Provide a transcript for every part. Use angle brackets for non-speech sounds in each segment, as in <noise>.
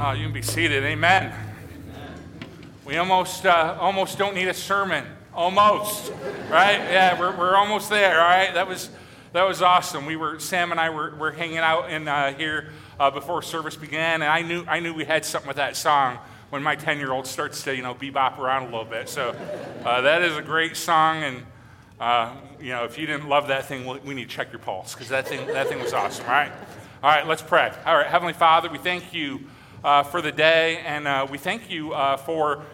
Oh, you can be seated. Amen. We almost, uh, almost don't need a sermon. Almost, right? Yeah, we're, we're almost there. All right, that was that was awesome. We were Sam and I were, were hanging out in uh, here uh, before service began, and I knew I knew we had something with that song when my ten year old starts to you know bebop around a little bit. So uh, that is a great song, and uh, you know if you didn't love that thing, we need to check your pulse because that thing that thing was awesome. All right, all right, let's pray. All right, Heavenly Father, we thank you uh, for the day, and uh, we thank you uh, for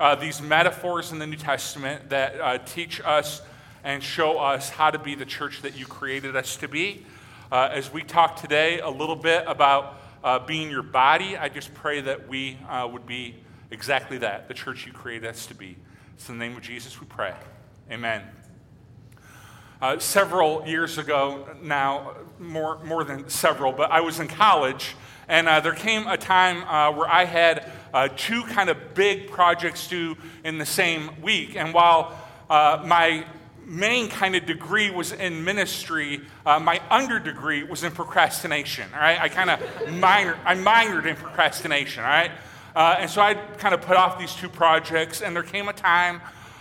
uh, these metaphors in the New Testament that teach us and show us how to be the church that you created us to be. As we talk today a little bit about being your body, I just pray that we would be exactly that the church you created us to be. It's in the name of Jesus we pray. Amen. Uh, several years ago now, more, more than several, but I was in college and uh, there came a time uh, where I had uh, two kind of big projects due in the same week. And while uh, my main kind of degree was in ministry, uh, my under degree was in procrastination. All right, I kind of <laughs> minor, I minored in procrastination. All right, uh, and so I kind of put off these two projects. And there came a time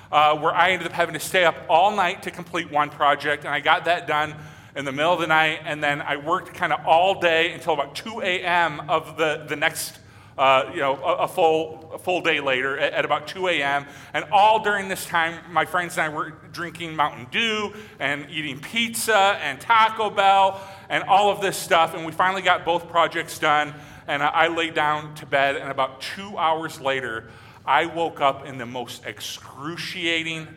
where I ended up having to stay up all night to complete one project, and I got that done in the middle of the night, and then I worked kind of all day until about 2 a.m. of the, the next, uh, you know, a, a, full, a full day later at, at about 2 a.m. And all during this time, my friends and I were drinking Mountain Dew and eating pizza and Taco Bell and all of this stuff. And we finally got both projects done, and I, I laid down to bed, and about two hours later, I woke up in the most excruciating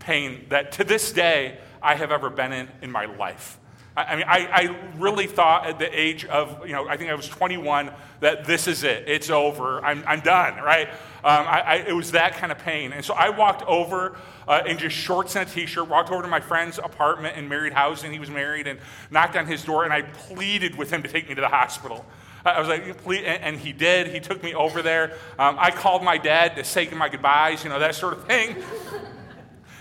pain that to this day, I have ever been in in my life. I, I mean, I, I, really thought at the age of, you know, I think I was 21, that this is it. It's over. I'm, I'm done, right? Um, I, it was that kind of pain. And so I walked over uh, in just shorts and a t shirt, walked over to my friend's apartment in married housing. He was married and knocked on his door, and I pleaded with him to take me to the hospital. I was like, please, and he did. He took me over there. Um, I called my dad to say my goodbyes, you know, that sort of thing.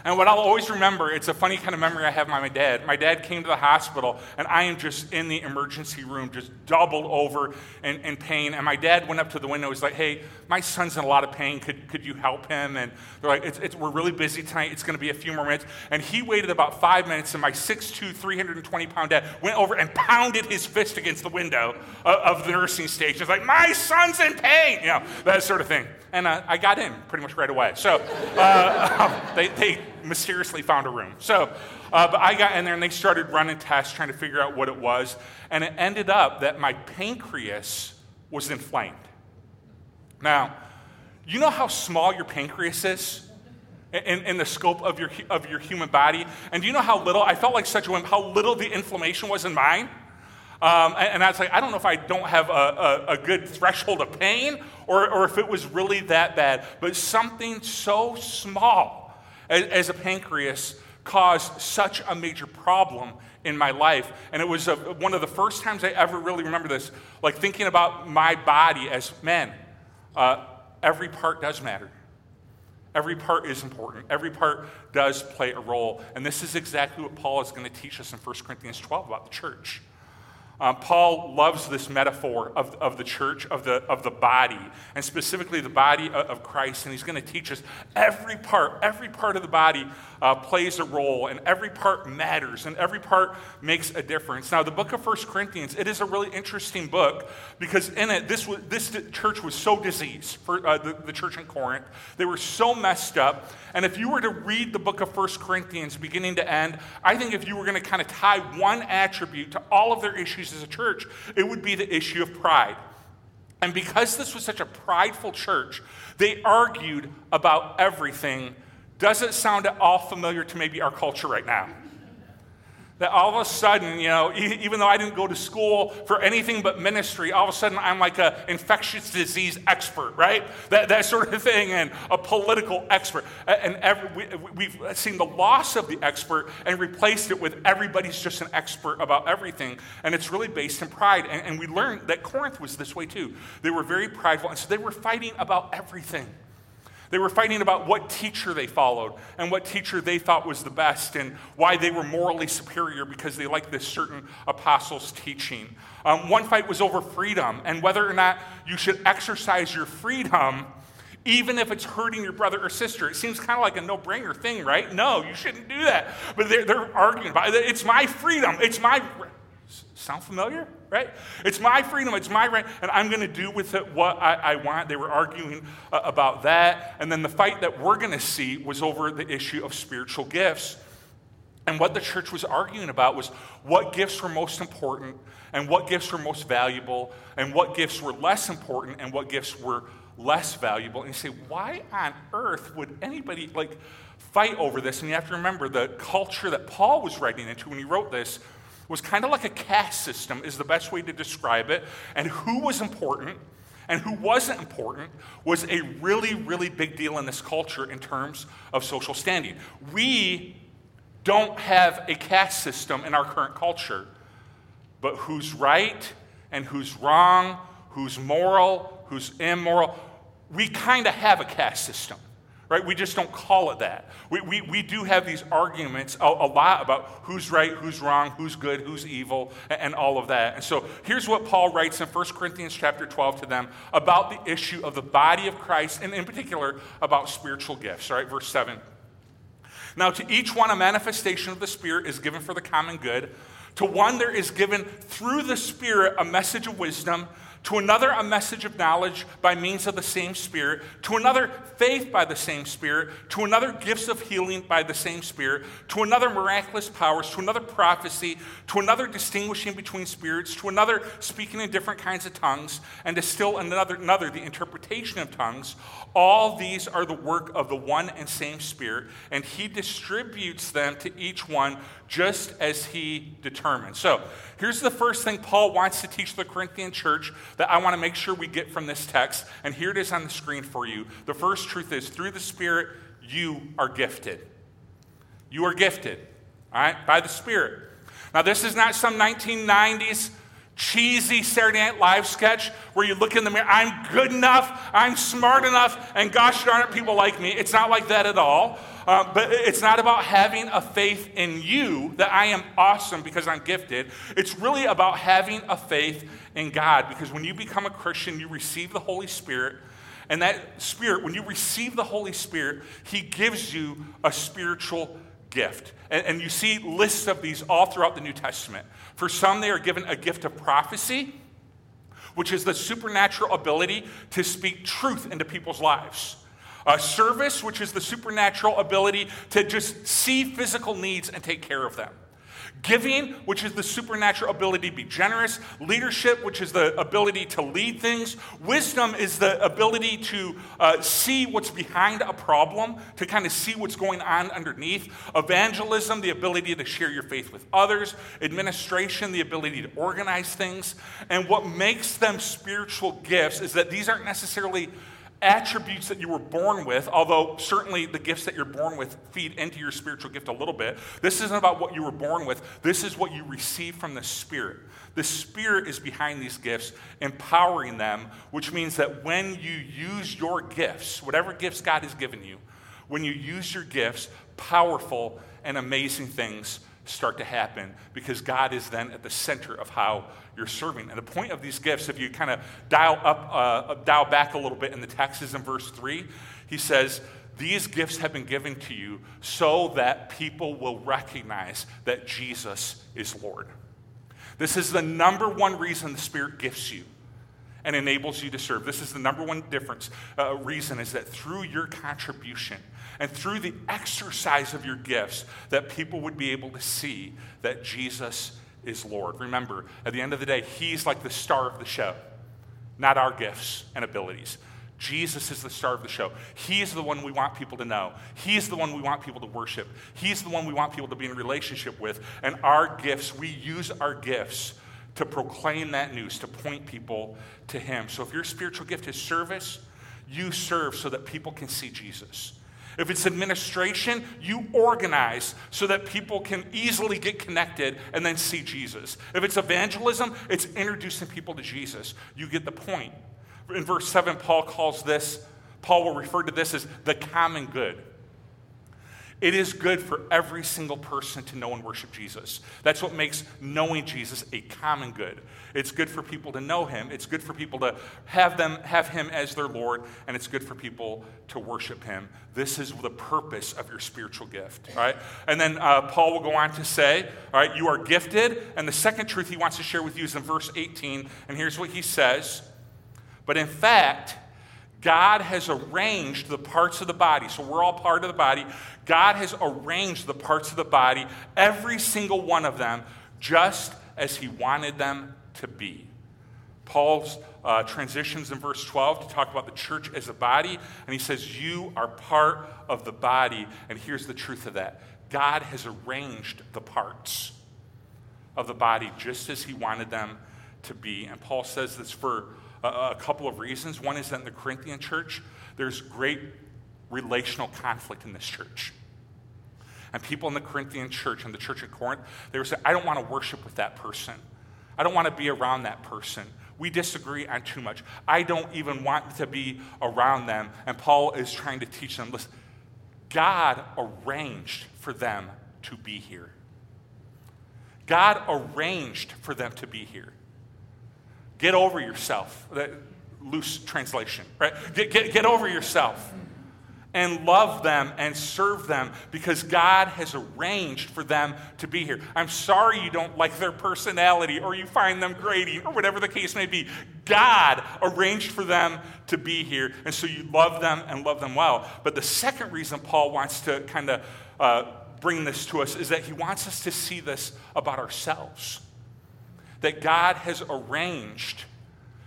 And what I'll always remember, it's a funny kind of memory I have my dad. My dad came to the hospital, and I am just in the emergency room, just doubled over in, in pain. And my dad went up to the window. He's like, hey, my son's in a lot of pain. Could, could you help him? And they're like, it's, it's, we're really busy tonight. It's going to be a few more minutes. And he waited about five minutes, and my 6'2", 320 pound dad went over and pounded his fist against the window of, of the nursing station. He's like, my son's in pain, you know, that sort of thing. And uh, I got in pretty much right away. So uh, <laughs> they, they mysteriously found a room. So, uh, I got in there and they started running tests trying to figure out what it was. And it ended up that my pancreas was inflamed. Now, you know how small your pancreas is? In, in, the scope of your, of your human body. And do you know how little, I felt like such a wimp, how little the inflammation was in mine? Um, and, and I was like, I don't know if I don't have a, a, a good threshold of pain or, or if it was really that bad. But something so small as a pancreas caused such a major problem in my life. And it was a, one of the first times I ever really remember this, like thinking about my body as man, uh, every part does matter. Every part is important. Every part does play a role. And this is exactly what Paul is going to teach us in 1 Corinthians 12 about the church. Um, Paul loves this metaphor of, of the church, of the, of the body, and specifically the body of, of Christ. And he's going to teach us every part, every part of the body uh, plays a role, and every part matters, and every part makes a difference. Now, the book of First Corinthians, it is a really interesting book because in it, this, was, this church was so diseased, for uh, the, the church in Corinth. They were so messed up. And if you were to read the book of First Corinthians beginning to end, I think if you were going to kind of tie one attribute to all of their issues as a church, it would be the issue of pride. And because this was such a prideful church, they argued about everything does it sound at all familiar to maybe our culture right now? That all of a sudden, you know, even though I didn't go to school for anything but ministry, all of a sudden I'm like an infectious disease expert, right? That, that sort of thing, and a political expert. And every, we, have seen the loss of the expert and replaced it with everybody's just an expert about everything. And it's really based in pride. And, and we learned that Corinth was this way too. They were very prideful, and so they were fighting about everything. They were fighting about what teacher they followed and what teacher they thought was the best and why they were morally superior because they liked this certain apostle's teaching. Um, one fight was over freedom and whether or not you should exercise your freedom even if it's hurting your brother or sister. It seems kind of like a no brainer thing, right? No, you shouldn't do that. But they're, they're arguing about it. It's my freedom. It's my. Sound familiar? Right? It's my freedom, it's my right, and I'm going to do with it what I, I want. They were arguing uh, about that. And then the fight that we're going to see was over the issue of spiritual gifts. And what the church was arguing about was what gifts were most important, and what gifts were most valuable, and what gifts were less important, and what gifts were less valuable. And you say, why on earth would anybody like fight over this? And you have to remember the culture that Paul was writing into when he wrote this was kind of like a caste system, is the best way to describe it. And who was important and who wasn't important was a really, really big deal in this culture in terms of social standing. We don't have a caste system in our current culture, but who's right and who's wrong, who's moral, who's immoral, we kind of have a caste system right? We just don't call it that. We, we, we do have these arguments a, a, lot about who's right, who's wrong, who's good, who's evil, and, and all of that. And so here's what Paul writes in 1 Corinthians chapter 12 to them about the issue of the body of Christ, and in particular about spiritual gifts, right? Verse 7. Now, to each one, a manifestation of the Spirit is given for the common good. To one, there is given through the Spirit a message of wisdom to another, a message of knowledge by means of the same Spirit, to another, faith by the same Spirit, to another, gifts of healing by the same Spirit, to another, miraculous powers, to another, prophecy, to another, distinguishing between spirits, to another, speaking in different kinds of tongues, and to still another, another the interpretation of tongues. All these are the work of the one and same Spirit, and He distributes them to each one just as He determined. So, here's the first thing Paul wants to teach the Corinthian church that I want to make sure we get from this text, and here it is on the screen for you. The first truth is through the Spirit, you are gifted. You are gifted, all right, by the Spirit. Now, this is not some 1990s cheesy Saturday Night Live sketch where you look in the mirror, I'm good enough, I'm smart enough, and gosh darn it, people like me. It's not like that at all. Uh, but it's not about having a faith in you that I am awesome because I'm gifted. It's really about having a faith in God because when you become a Christian, you receive the Holy Spirit. And that Spirit, when you receive the Holy Spirit, He gives you a spiritual gift. And, and you see lists of these all throughout the New Testament. For some, they are given a gift of prophecy, which is the supernatural ability to speak truth into people's lives. A service, which is the supernatural ability to just see physical needs and take care of them. Giving, which is the supernatural ability to be generous. Leadership, which is the ability to lead things. Wisdom is the ability to uh, see what's behind a problem, to kind of see what's going on underneath. Evangelism, the ability to share your faith with others. Administration, the ability to organize things. And what makes them spiritual gifts is that these aren't necessarily attributes that you were born with, although certainly the gifts that you're born with feed into your spiritual gift a little bit. This isn't about what you were born with, this is what you receive from the Spirit. The Spirit is behind these gifts, empowering them, which means that when you use your gifts, whatever gifts God has given you, when you use your gifts, powerful and amazing things start to happen because God is then at the center of how you're serving. And the point of these gifts, if you kind of dial up, uh, dial back a little bit in the text, is in verse three. He says, "These gifts have been given to you so that people will recognize that Jesus is Lord." This is the number one reason the Spirit gifts you and enables you to serve. This is the number one difference uh, reason is that through your contribution and through the exercise of your gifts that people would be able to see that Jesus is Lord. Remember, at the end of the day, He's like the star of the show, not our gifts and abilities. Jesus is the star of the show. He's the one we want people to know. He's the one we want people to worship. He's the one we want people to be in relationship with. And our gifts, we use our gifts to proclaim that news, to point people to Him. So if your spiritual gift is service, you serve so that people can see Jesus. If it's administration, you organize so that people can easily get connected and then see Jesus. If it's evangelism, it's introducing people to Jesus. You get the point. In verse 7, Paul calls this Paul will refer to this as the common good. It is good for every single person to know and worship Jesus. That's what makes knowing Jesus a common good. It's good for people to know him. It's good for people to have them have him as their Lord, and it's good for people to worship him. This is the purpose of your spiritual gift. Right, and then uh, Paul will go on to say, "All right, you are gifted." And the second truth he wants to share with you is in verse 18, and here's what he says: "But in fact." God has arranged the parts of the body. So we're all part of the body. God has arranged the parts of the body, every single one of them, just as He wanted them to be. Paul's uh, transitions in verse 12 to talk about the church as a body, and he says, You are part of the body. And here's the truth of that God has arranged the parts of the body just as He wanted them to be. And Paul says this for a, couple of reasons. One is that in the Corinthian church, there's great relational conflict in this church. And people in the Corinthian church, and the church at Corinth, they were saying, I don't want to worship with that person. I don't want to be around that person. We disagree on too much. I don't even want to be around them. And Paul is trying to teach them listen, God arranged for them to be here. God arranged for them to be here. Get over yourself. That Loose translation, right? Get, get, get over yourself and love them and serve them because God has arranged for them to be here. I'm sorry you don't like their personality or you find them grating or whatever the case may be. God arranged for them to be here, and so you love them and love them well. But the second reason Paul wants to kind of uh, bring this to us is that he wants us to see this about ourselves that God has arranged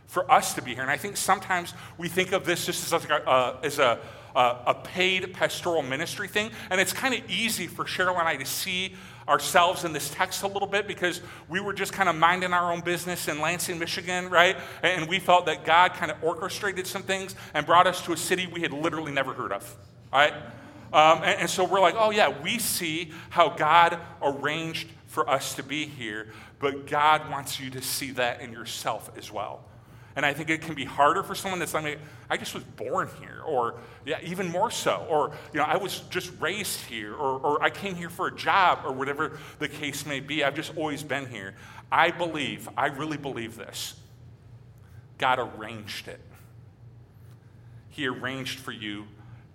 for us to be here. And I think sometimes we think of this just as a, uh, as a, uh, a paid pastoral ministry thing. And it's kind of easy for Cheryl and I to see ourselves in this text a little bit because we were just kind of minding our own business in Lansing, Michigan, right? And we felt that God kind of orchestrated some things and brought us to a city we had literally never heard of, right? Um, and, and so we're like, oh, yeah, we see how God arranged for us to be here but God wants you to see that in yourself as well. And I think it can be harder for someone that's like, I just was born here, or yeah, even more so, or you know, I was just raised here, or, or I came here for a job, or whatever the case may be. I've just always been here. I believe, I really believe this. God arranged it. He arranged for you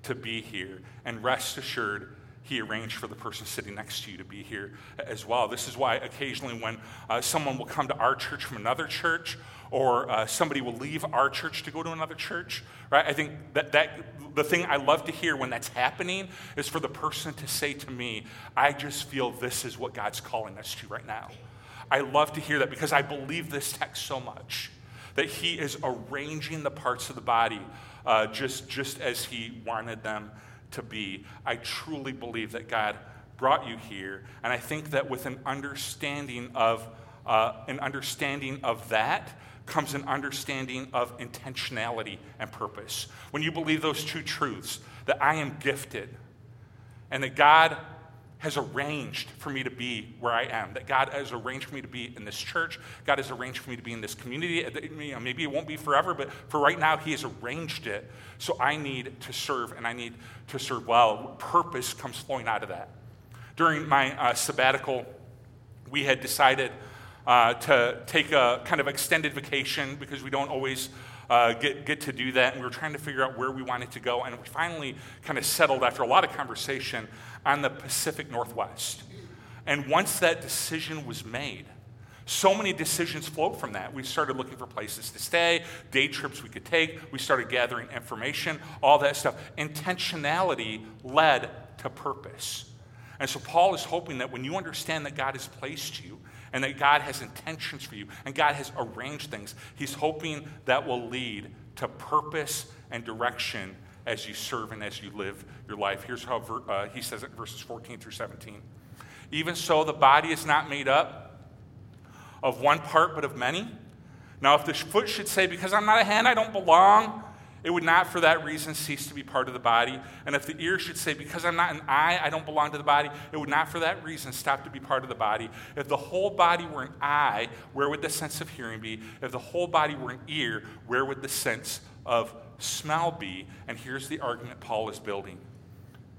to be here. And rest assured, he arranged for the person sitting next to you to be here as well. This is why occasionally when uh, someone will come to our church from another church, or uh, somebody will leave our church to go to another church, right? I think that, that the thing I love to hear when that's happening is for the person to say to me, I just feel this is what God's calling us to right now. I love to hear that because I believe this text so much that He is arranging the parts of the body uh, just, just as He wanted them to be. I truly believe that God brought you here, and I think that with an understanding of uh, an understanding of that comes an understanding of intentionality and purpose. When you believe those two truths, that I am gifted, and that God has arranged for me to be where I am, that God has arranged for me to be in this church, God has arranged for me to be in this community. maybe it won't be forever, but for right now, He has arranged it. So I need to serve, and I need to serve well. Purpose comes flowing out of that. During my uh, sabbatical, we had decided uh, to take a kind of extended vacation because we don't always uh, get, get to do that. And we were trying to figure out where we wanted to go. And we finally kind of settled after a lot of conversation on the Pacific Northwest. And once that decision was made, so many decisions flowed from that. We started looking for places to stay, day trips we could take. We started gathering information, all that stuff. Intentionality led to purpose. And so Paul is hoping that when you understand that God has placed you and that God has intentions for you and God has arranged things, he's hoping that will lead to purpose and direction as you serve and as you live your life. Here's how uh, he says it verses 14 through 17. Even so, the body is not made up of one part, but of many. Now, if the foot should say, Because I'm not a hand, I don't belong, it would not for that reason cease to be part of the body. And if the ear should say, Because I'm not an eye, I don't belong to the body, it would not for that reason stop to be part of the body. If the whole body were an eye, where would the sense of hearing be? If the whole body were an ear, where would the sense of smell be? And here's the argument Paul is building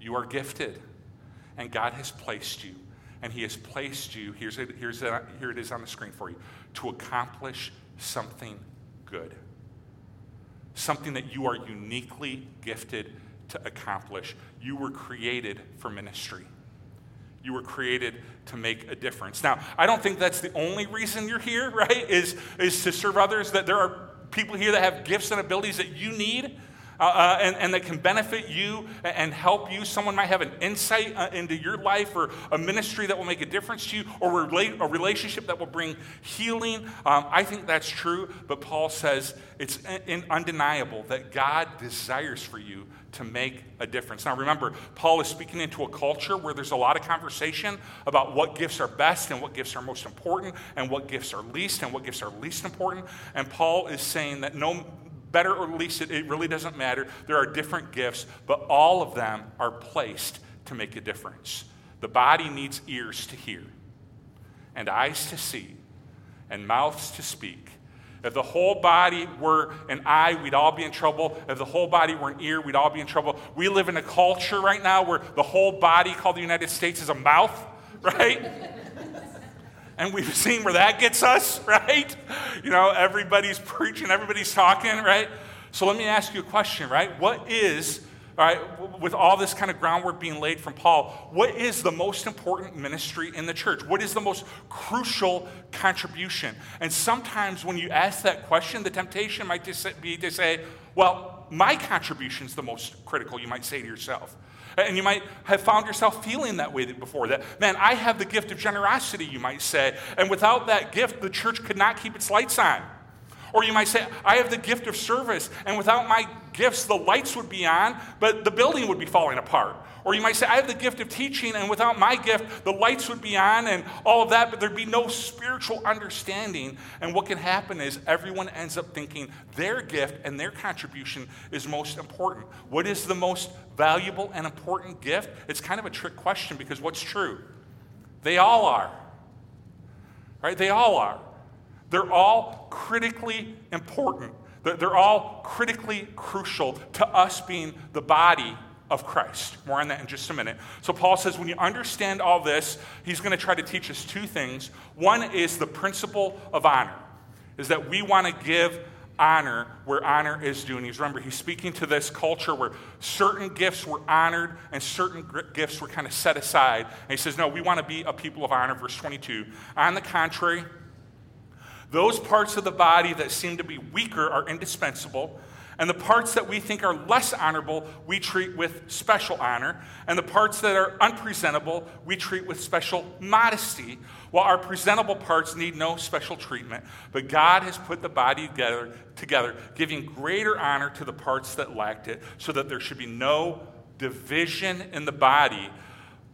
you are gifted, and God has placed you. And He has placed you, here's here's here it is on the screen for you, to accomplish something good. Something that you are uniquely gifted to accomplish. You were created for ministry. You were created to make a difference. Now, I don't think that's the only reason you're here, <laughs> right? Is, is to serve others, that there are people here that have gifts and abilities that you need uh, uh, and, and that can benefit you and help you. Someone might have an insight uh, into your life or a ministry that will make a difference to you or relate, a relationship that will bring healing. Um, I think that's true, but Paul says it's in, undeniable that God desires for you to make a difference. Now, remember, Paul is speaking into a culture where there's a lot of conversation about what gifts are best and what gifts are most important and what gifts are least and what gifts are least important. And Paul is saying that no better or least, it, it really doesn't matter. There are different gifts, but all of them are placed to make a difference. The body needs ears to hear, and eyes to see, and mouths to speak. If the whole body were an eye, we'd all be in trouble. If the whole body were an ear, we'd all be in trouble. We live in a culture right now where the whole body, called the United States, is a mouth, <laughs> right? And we've <laughs> seen where that gets us, <laughs> right? You know, everybody's preaching, everybody's talking, right? So let me ask you a question, right? What is, all right, with all this kind of groundwork being laid from Paul, what is the most important ministry in the church? What is the most crucial contribution? And sometimes when you ask that question, the temptation might just be to say, well, my contribution is the most critical, you might say to yourself. And you might have found yourself feeling that way before. That, man, I have the gift of generosity, you might say. And without that gift, the church could not keep its lights on. Or you might say, I have the gift of service, and without my gifts, the lights would be on, but the building would be falling apart. Or you might say, I have the gift of teaching, and without my gift, the lights would be on and all of that, but there'd be no spiritual understanding. And what can happen is everyone ends up thinking their gift and their contribution is most important. What is the most valuable and important gift? It's kind of a trick question because what's true? They all are. Right? They all are. They're all critically important. They're all critically crucial to us being the body of Christ. More on that in just a minute. So, Paul says when you understand all this, he's going to try to teach us two things. One is the principle of honor, is that we want to give honor where honor is due. And he's remember, he's speaking to this culture where certain gifts were honored and certain gifts were kind of set aside. And he says, No, we want to be a people of honor. Verse 22. On the contrary, those parts of the body that seem to be weaker are indispensable. And the parts that we think are less honorable, we treat with special honor. And the parts that are unpresentable, we treat with special modesty, while our presentable parts need no special treatment. But God has put the body together, together giving greater honor to the parts that lacked it, so that there should be no division in the body,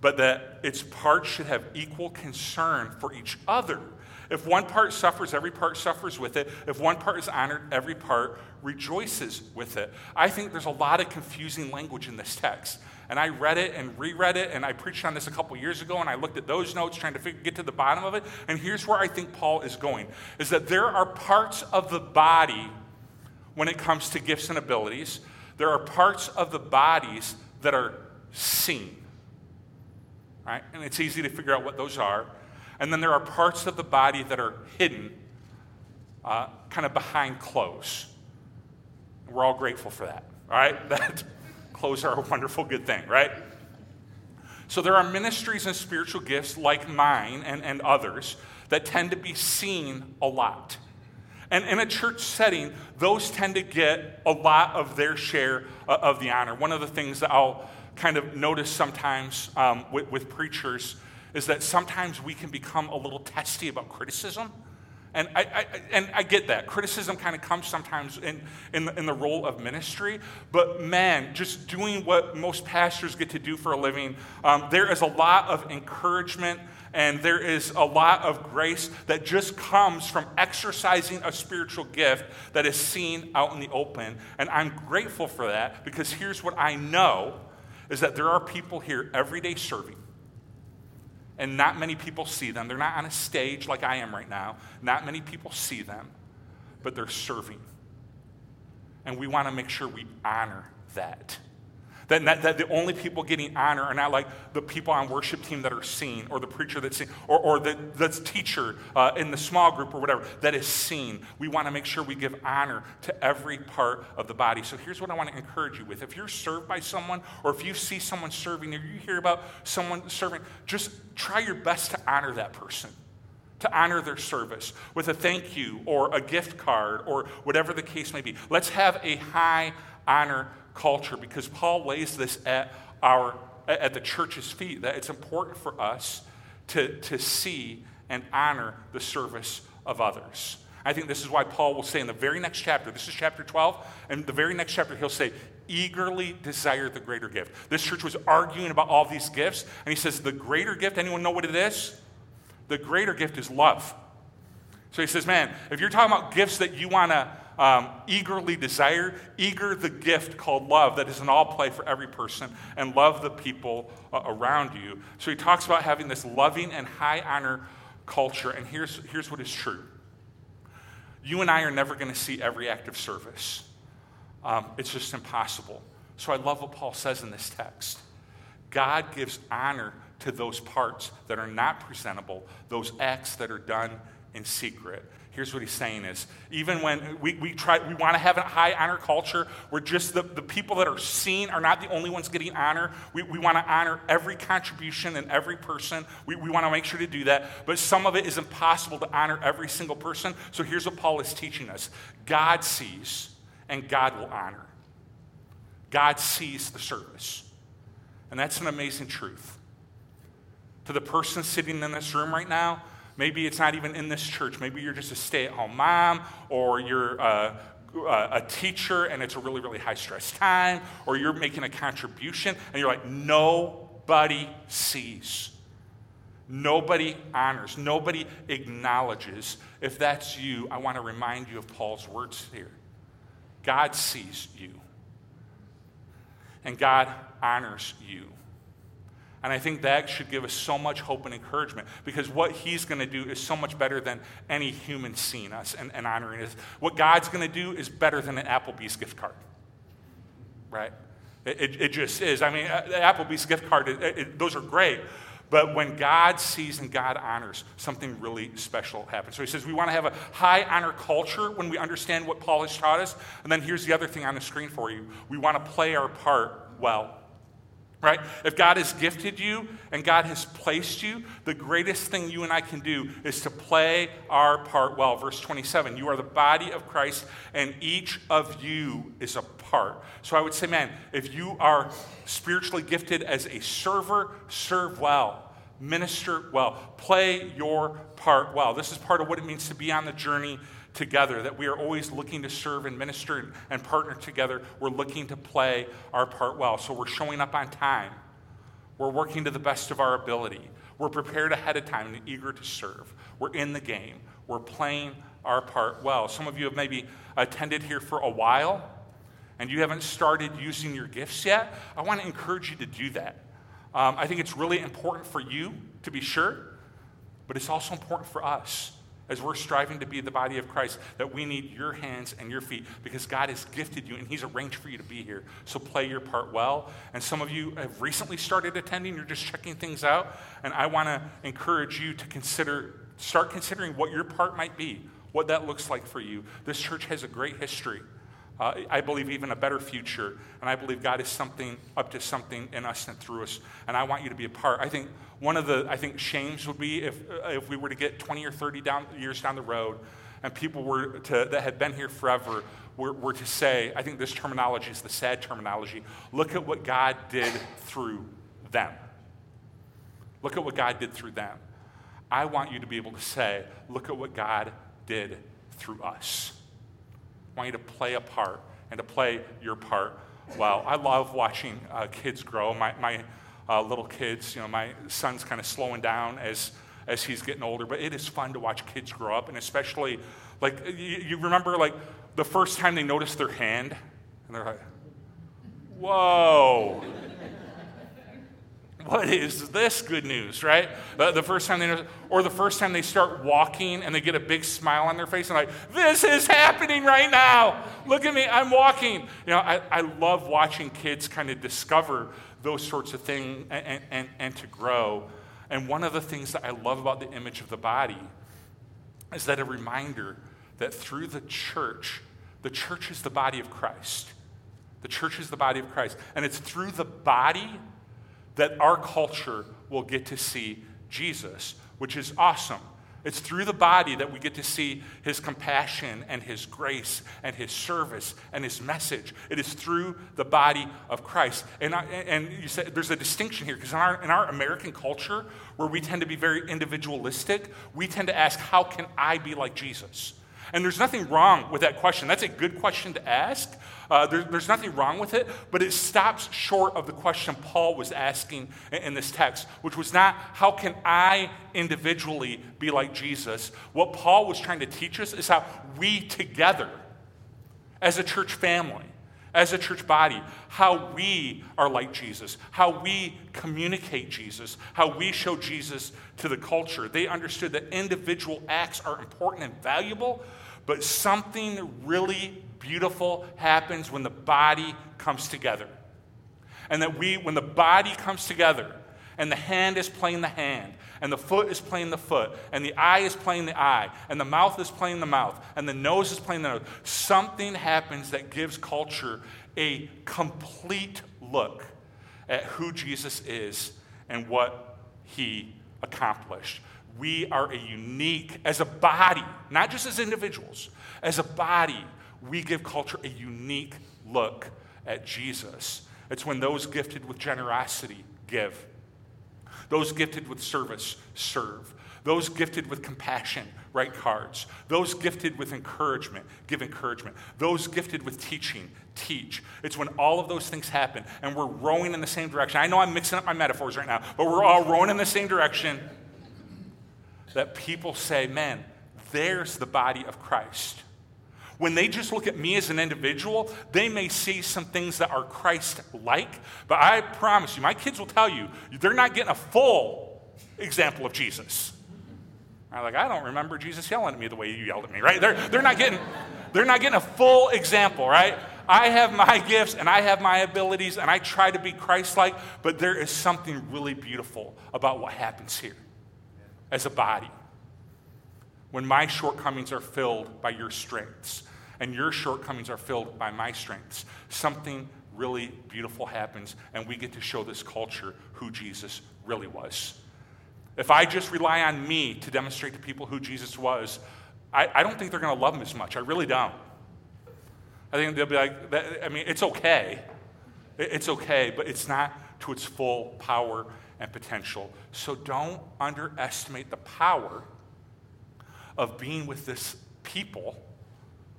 but that its parts should have equal concern for each other. If one part suffers, every part suffers with it. If one part is honored, every part rejoices with it. I think there's a lot of confusing language in this text. And I read it and reread it, and I preached on this a couple years ago, and I looked at those notes trying to figure, get to the bottom of it. And here's where I think Paul is going is that there are parts of the body when it comes to gifts and abilities, there are parts of the bodies that are seen. Right? And it's easy to figure out what those are. And then there are parts of the body that are hidden, uh, kind of behind clothes. We're all grateful for that, right? <laughs> That clothes are a wonderful, good thing, right? So there are ministries and spiritual gifts like mine and, and others that tend to be seen a lot. And in a church setting, those tend to get a lot of their share uh, of the honor. One of the things that I'll kind of notice sometimes um, with, with preachers is that sometimes we can become a little testy about criticism. And I, I, and I get that. Criticism kind of comes sometimes in, in, the, in the role of ministry. But man, just doing what most pastors get to do for a living, um, there is a lot of encouragement and there is a lot of grace that just comes from exercising a spiritual gift that is seen out in the open. And I'm grateful for that because here's what I know is that there are people here every day serving and not many people see them. They're not on a stage like I am right now. Not many people see them, but they're serving. And we want to make sure we honor that. That, that, that, the only people getting honor are not like the people on worship team that are seen, or the preacher that's seen, or, or the, the teacher uh, in the small group or whatever that is seen. We want to make sure we give honor to every part of the body. So here's what I want to encourage you with. If you're served by someone, or if you see someone serving, or you hear about someone serving, just try your best to honor that person to honor their service with a thank you or a gift card or whatever the case may be. Let's have a high honor culture because Paul lays this at our at the church's feet that it's important for us to, to see and honor the service of others. I think this is why Paul will say in the very next chapter, this is chapter 12, and the very next chapter, he'll say, eagerly desire the greater gift. This church was arguing about all these gifts, and he says, the greater gift, anyone know what it is? The greater gift is love. So he says, man, if you're talking about gifts that you want to um, eagerly desire, eager the gift called love that is an all play for every person, and love the people uh, around you. So he talks about having this loving and high honor culture, and here's, here's what is true. You and I are never going to see every act of service. Um, it's just impossible. So I love what Paul says in this text. God gives honor to those parts that are not presentable, those acts that are done in secret. Here's what he's saying is even when we, we try we want to have a high honor culture where just the, the people that are seen are not the only ones getting honor. We, we want to honor every contribution and every person. We, we want to make sure to do that. But some of it is impossible to honor every single person. So here's what Paul is teaching us God sees and God will honor. God sees the service. And that's an amazing truth. To the person sitting in this room right now, maybe it's not even in this church. Maybe you're just a stay at home mom or you're a, a teacher and it's a really, really high stress time, or you're making a contribution and you're like, nobody sees. Nobody honors, nobody acknowledges. If that's you, I want to remind you of Paul's words here God sees you, and God honors you. And I think that should give us so much hope and encouragement because what he's going to do is so much better than any human seeing us and, and honoring us. What God's going to do is better than an Applebee's gift card, right? It, it, it just is. I mean, uh, the Applebee's gift card, it, those are great. But when God sees and God honors, something really special happens. So he says we want to have a high honor culture when we understand what Paul has taught us. And then here's the other thing on the screen for you we want to play our part well right? If God has gifted you and God has placed you, the greatest thing you and I can do is to play our part well. Verse 27 You are the body of Christ, and each of you is a part. So I would say, man, if you are spiritually gifted as a server, serve well. Minister well, play your part well. This is part of what it means to be on the journey together, that we are always looking to serve and minister and partner together. We're looking to play our part well. So we're showing up on time. We're working to the best of our ability. We're prepared ahead of time and eager to serve. We're in the game. We're playing our part well. Some of you have maybe attended here for a while and you haven't started using your gifts yet. I want to encourage you to do that. Um, I think it's really important for you to be sure, but it's also important for us as we're striving to be the body of Christ, that we need your hands and your feet because God has gifted you and He's arranged for you to be here. So play your part well. And some of you have recently started attending, you're just checking things out. And I want to encourage you to consider, start considering what your part might be, what that looks like for you. This church has a great history. Uh, I believe even a better future. And I believe God is something up to something in us and through us. And I want you to be a part. I think one of the I think shames would be if uh, if we were to get 20 or 30 down, years down the road, and people were to, that had been here forever were, were to say, I think this terminology is the sad terminology. Look at what God did through them. Look at what God did through them. I want you to be able to say, look at what God did through us. Want you to play a part and to play your part well. I love watching uh, kids grow. My, my uh, little kids, you know, my son's kind of slowing down as, as he's getting older, but it is fun to watch kids grow up, and especially, like, you, you remember, like, the first time they notice their hand, and they're like, whoa. What is this good news, right? The, the, first time they, or the first time they start walking and they get a big smile on their face and like, this is happening right now. Look at me, I'm walking. You know, I, I love watching kids kind of discover those sorts of things and, and, and to grow. And one of the things that I love about the image of the body is that a reminder that through the church, the church is the body of Christ. The church is the body of Christ. And it's through the body that our culture will get to see Jesus, which is awesome. It's through the body that we get to see his compassion and his grace and his service and his message. It is through the body of Christ. And, I, and you said there's a distinction here because in our, in our American culture, where we tend to be very individualistic, we tend to ask, How can I be like Jesus? And there's nothing wrong with that question. That's a good question to ask. Uh, there, there's nothing wrong with it, but it stops short of the question Paul was asking in, in this text, which was not, how can I individually be like Jesus? What Paul was trying to teach us is how we together, as a church family, as a church body, how we are like Jesus, how we communicate Jesus, how we show Jesus to the culture. They understood that individual acts are important and valuable, but something really beautiful happens when the body comes together. And that we, when the body comes together, and the hand is playing the hand, and the foot is playing the foot, and the eye is playing the eye, and the mouth is playing the mouth, and the nose is playing the nose. Something happens that gives culture a complete look at who Jesus is and what he accomplished. We are a unique, as a body, not just as individuals, as a body, we give culture a unique look at Jesus. It's when those gifted with generosity give, those gifted with service serve, those gifted with compassion write cards, those gifted with encouragement give encouragement, those gifted with teaching teach. It's when all of those things happen and we're rowing in the same direction. I know I'm mixing up my metaphors right now, but we're all rowing in the same direction that people say, man, there's the body of Christ. When they just look at me as an individual, they may see some things that are Christ like, but I promise you, my kids will tell you, they're not getting a full example of Jesus. I'm like, I don't remember Jesus yelling at me the way you yelled at me, right? They're, they're, not getting, they're not getting a full example, right? I have my gifts and I have my abilities and I try to be Christ like, but there is something really beautiful about what happens here as a body when my shortcomings are filled by your strengths and your shortcomings are filled by my strengths. Something really beautiful happens, and we get to show this culture who Jesus really was. If I just rely on me to demonstrate to people who Jesus was, I, I don't think they're going to love him as much. I really don't. I think they'll be like, I mean, it's okay. It's okay, but it's not to its full power and potential. So don't underestimate the power of being with this people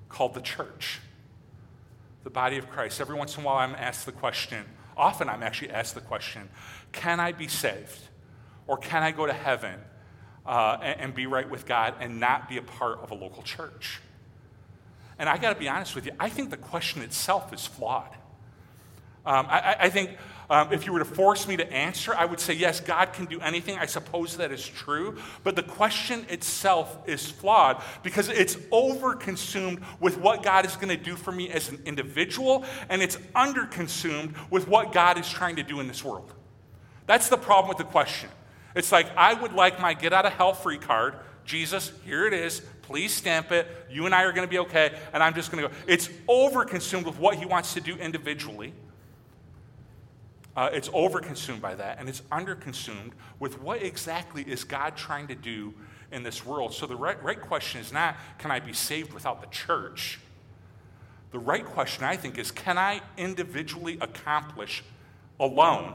called the church, the body of Christ. Every once in a while, I'm asked the question, often I'm actually asked the question, can I be saved? Or can I go to heaven uh, and, and be right with God and not be a part of a local church? And I got to be honest with you, I think the question itself is flawed. Um, I, I, think um, if you were to force me to answer, I would say, yes, God can do anything. I suppose that is true. But the question itself is flawed because it's overconsumed with what God is going to do for me as an individual, and it's underconsumed with what God is trying to do in this world. That's the problem with the question. It's like, I would like my get out of hell free card. Jesus, here it is. Please stamp it. You and I are going to be okay. And I'm just going to go. It's overconsumed with what he wants to do individually. Uh, it's overconsumed by that, and it's underconsumed with what exactly is God trying to do in this world. So the right, right question is not, can I be saved without the church? The right question, I think, is, can I individually accomplish alone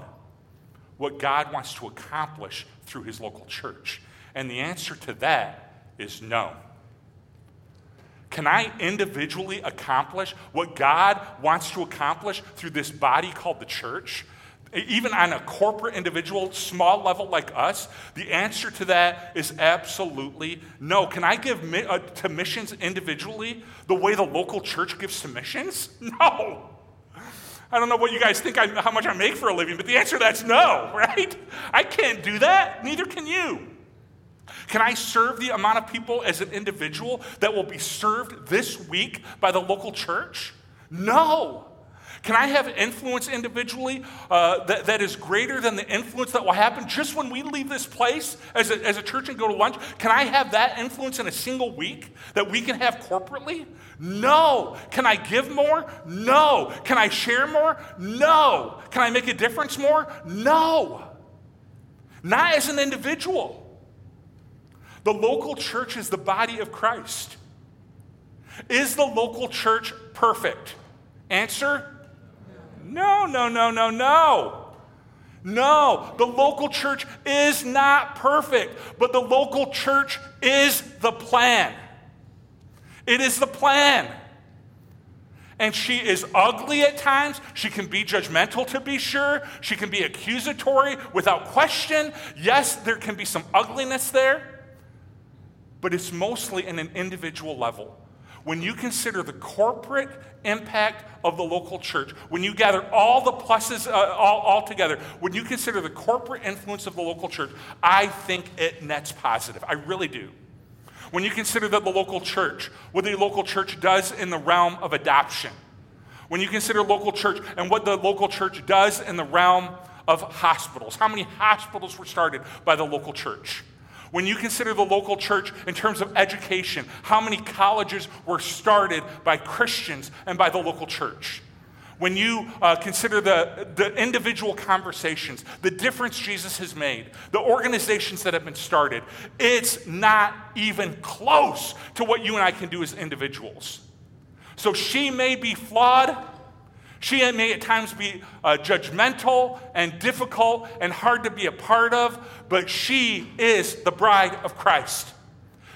what God wants to accomplish through his local church? And the answer to that is no. Can I individually accomplish what God wants to accomplish through this body called the church? Even on a corporate, individual, small level like us? The answer to that is absolutely no. Can I give mi- uh, to missions individually the way the local church gives to missions? <laughs> No. I don't know what you guys think I, how much I make for a living, but the answer to that's no, <laughs> right? I can't do that. Neither can you. Can I serve the amount of people as an individual that will be served this week by the local church? No. Can I have influence individually uh, that, that is greater than the influence that will happen just when we leave this place as a, as a church and go to lunch? Can I have that influence in a single week that we can have corporately? No. Can I give more? No. Can I share more? No. Can I make a difference more? No. Not as an individual. The local church is the body of Christ. Is the local church perfect? Answer no, no, no, no, no. No, the local church is not perfect, but the local church is the plan. It is the plan. And she is ugly at times. She can be judgmental, to be sure. She can be accusatory without question. Yes, there can be some ugliness there, but it's mostly in an individual level when you consider the corporate impact of the local church, when you gather all the pluses uh, all, all together, when you consider the corporate influence of the local church, I think it nets positive. I really do. When you consider that the local church, what the local church does in the realm of adoption, when you consider local church and what the local church does in the realm of hospitals, how many hospitals were started by the local church? When you consider the local church in terms of education, how many colleges were started by Christians and by the local church? When you uh, consider the, the individual conversations, the difference Jesus has made, the organizations that have been started, it's not even close to what you and I can do as individuals. So she may be flawed, she may at times be uh, judgmental and difficult and hard to be a part of, but she is the bride of Christ.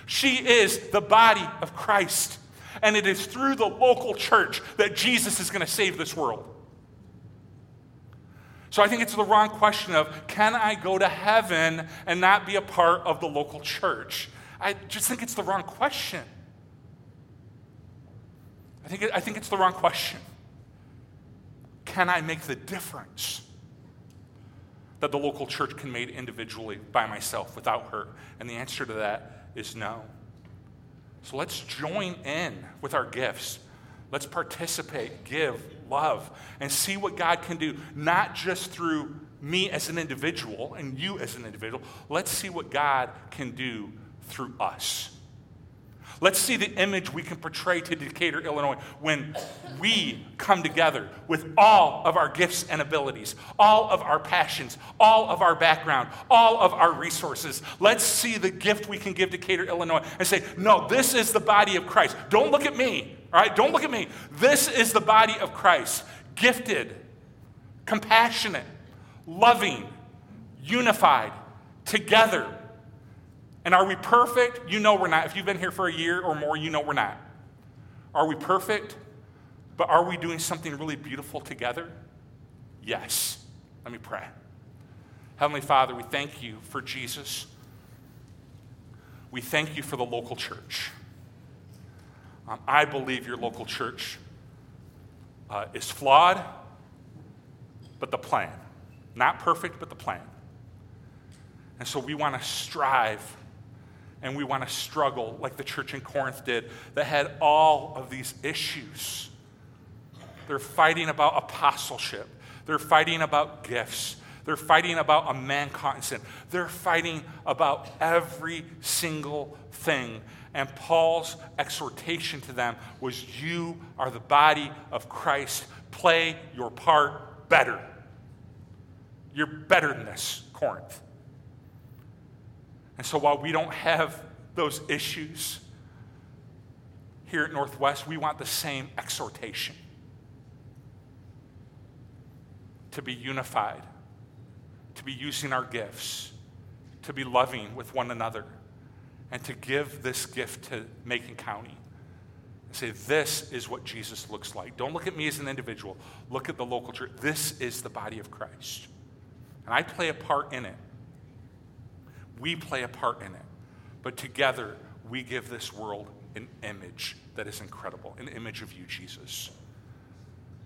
She is the body of Christ. And it is through the local church that Jesus is going to save this world. So I think it's the wrong question of can I go to heaven and not be a part of the local church? I just think it's the wrong question. I think, I think it's the wrong question can I make the difference that the local church can make individually by myself without her? And the answer to that is no. So let's join in with our gifts. Let's participate, give, love, and see what God can do, not just through me as an individual and you as an individual. Let's see what God can do through us. Let's see the image we can portray to Decatur, Illinois, when we come together with all of our gifts and abilities, all of our passions, all of our background, all of our resources. Let's see the gift we can give Decatur, Illinois, and say, no, this is the body of Christ. Don't look at me, all right? Don't look at me. This is the body of Christ, gifted, compassionate, loving, unified, together and are we perfect? You know we're not. If you've been here for a year or more, you know we're not. Are we perfect? But are we doing something really beautiful together? Yes. Let me pray. Heavenly Father, we thank you for Jesus. We thank you for the local church. Um, I believe your local church uh, is flawed, but the plan. Not perfect, but the plan. And so we want to strive and we want to struggle like the church in Corinth did that had all of these issues. They're fighting about apostleship, they're fighting about gifts. They're fighting about a man caught in sin. They're fighting about every single thing. And Paul's exhortation to them was You are the body of Christ. Play your part better. You're better than this, Corinth. And so while we don't have those issues here at Northwest, we want the same exhortation to be unified, to be using our gifts, to be loving with one another, and to give this gift to Macon County. And say, this is what Jesus looks like. Don't look at me as an individual. Look at the local church. This is the body of Christ. And I play a part in it. We play a part in it. But together, we give this world an image that is incredible an image of you, Jesus.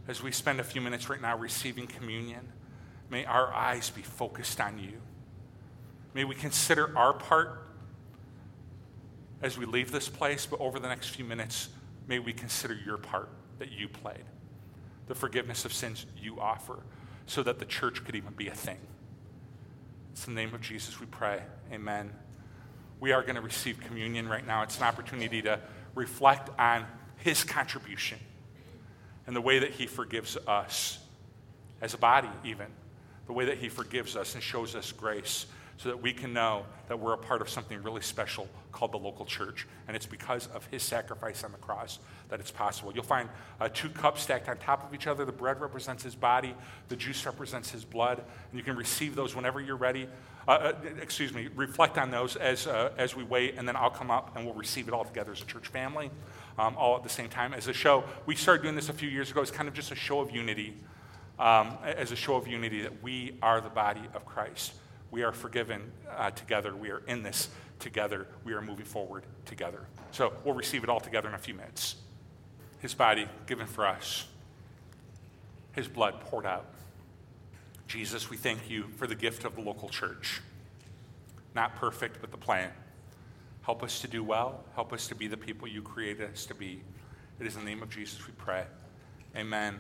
as we spend a few minutes right now receiving communion, may our eyes be focused on you. May we consider our part as we leave this place, but over the next few minutes, may we consider your part that you played, the forgiveness of sins you offer, so that the church could even be a thing. It's in the name of Jesus we pray. Amen. We are going to receive communion right now. It's an opportunity to reflect on his contribution and the way that he forgives us as a body, even. The way that he forgives us and shows us grace so that we can know that we're a part of something really special called the local church. And it's because of his sacrifice on the cross that it's possible. You'll find uh, two cups stacked on top of each other. The bread represents his body, the juice represents his blood. And you can receive those whenever you're ready. Uh, uh, excuse me, reflect on those as, uh, as we wait, and then I'll come up and we'll receive it all together as a church family, um, all at the same time. As a show, we started doing this a few years ago. It's kind of just a show of unity, um, as a show of unity that we are the body of Christ. We are forgiven uh, together. We are in this together. We are moving forward together. So we'll receive it all together in a few minutes. His body given for us, His blood poured out. Jesus, we thank you for the gift of the local church. Not perfect, but the plan. Help us to do well. Help us to be the people you created us to be. It is in the name of Jesus we pray. Amen.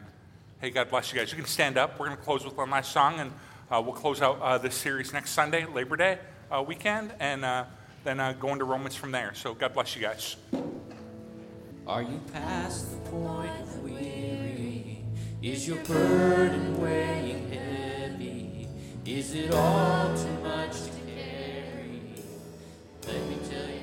Hey, God bless you guys. You can stand up. We're going to close with one last song, and uh, we'll close out uh, this series next Sunday, Labor Day uh, weekend, and then go into Romans from there. So God bless you guys. Are you past the point of weary? Is your burden weighing heavy? Is it all too much to carry? Let me tell you.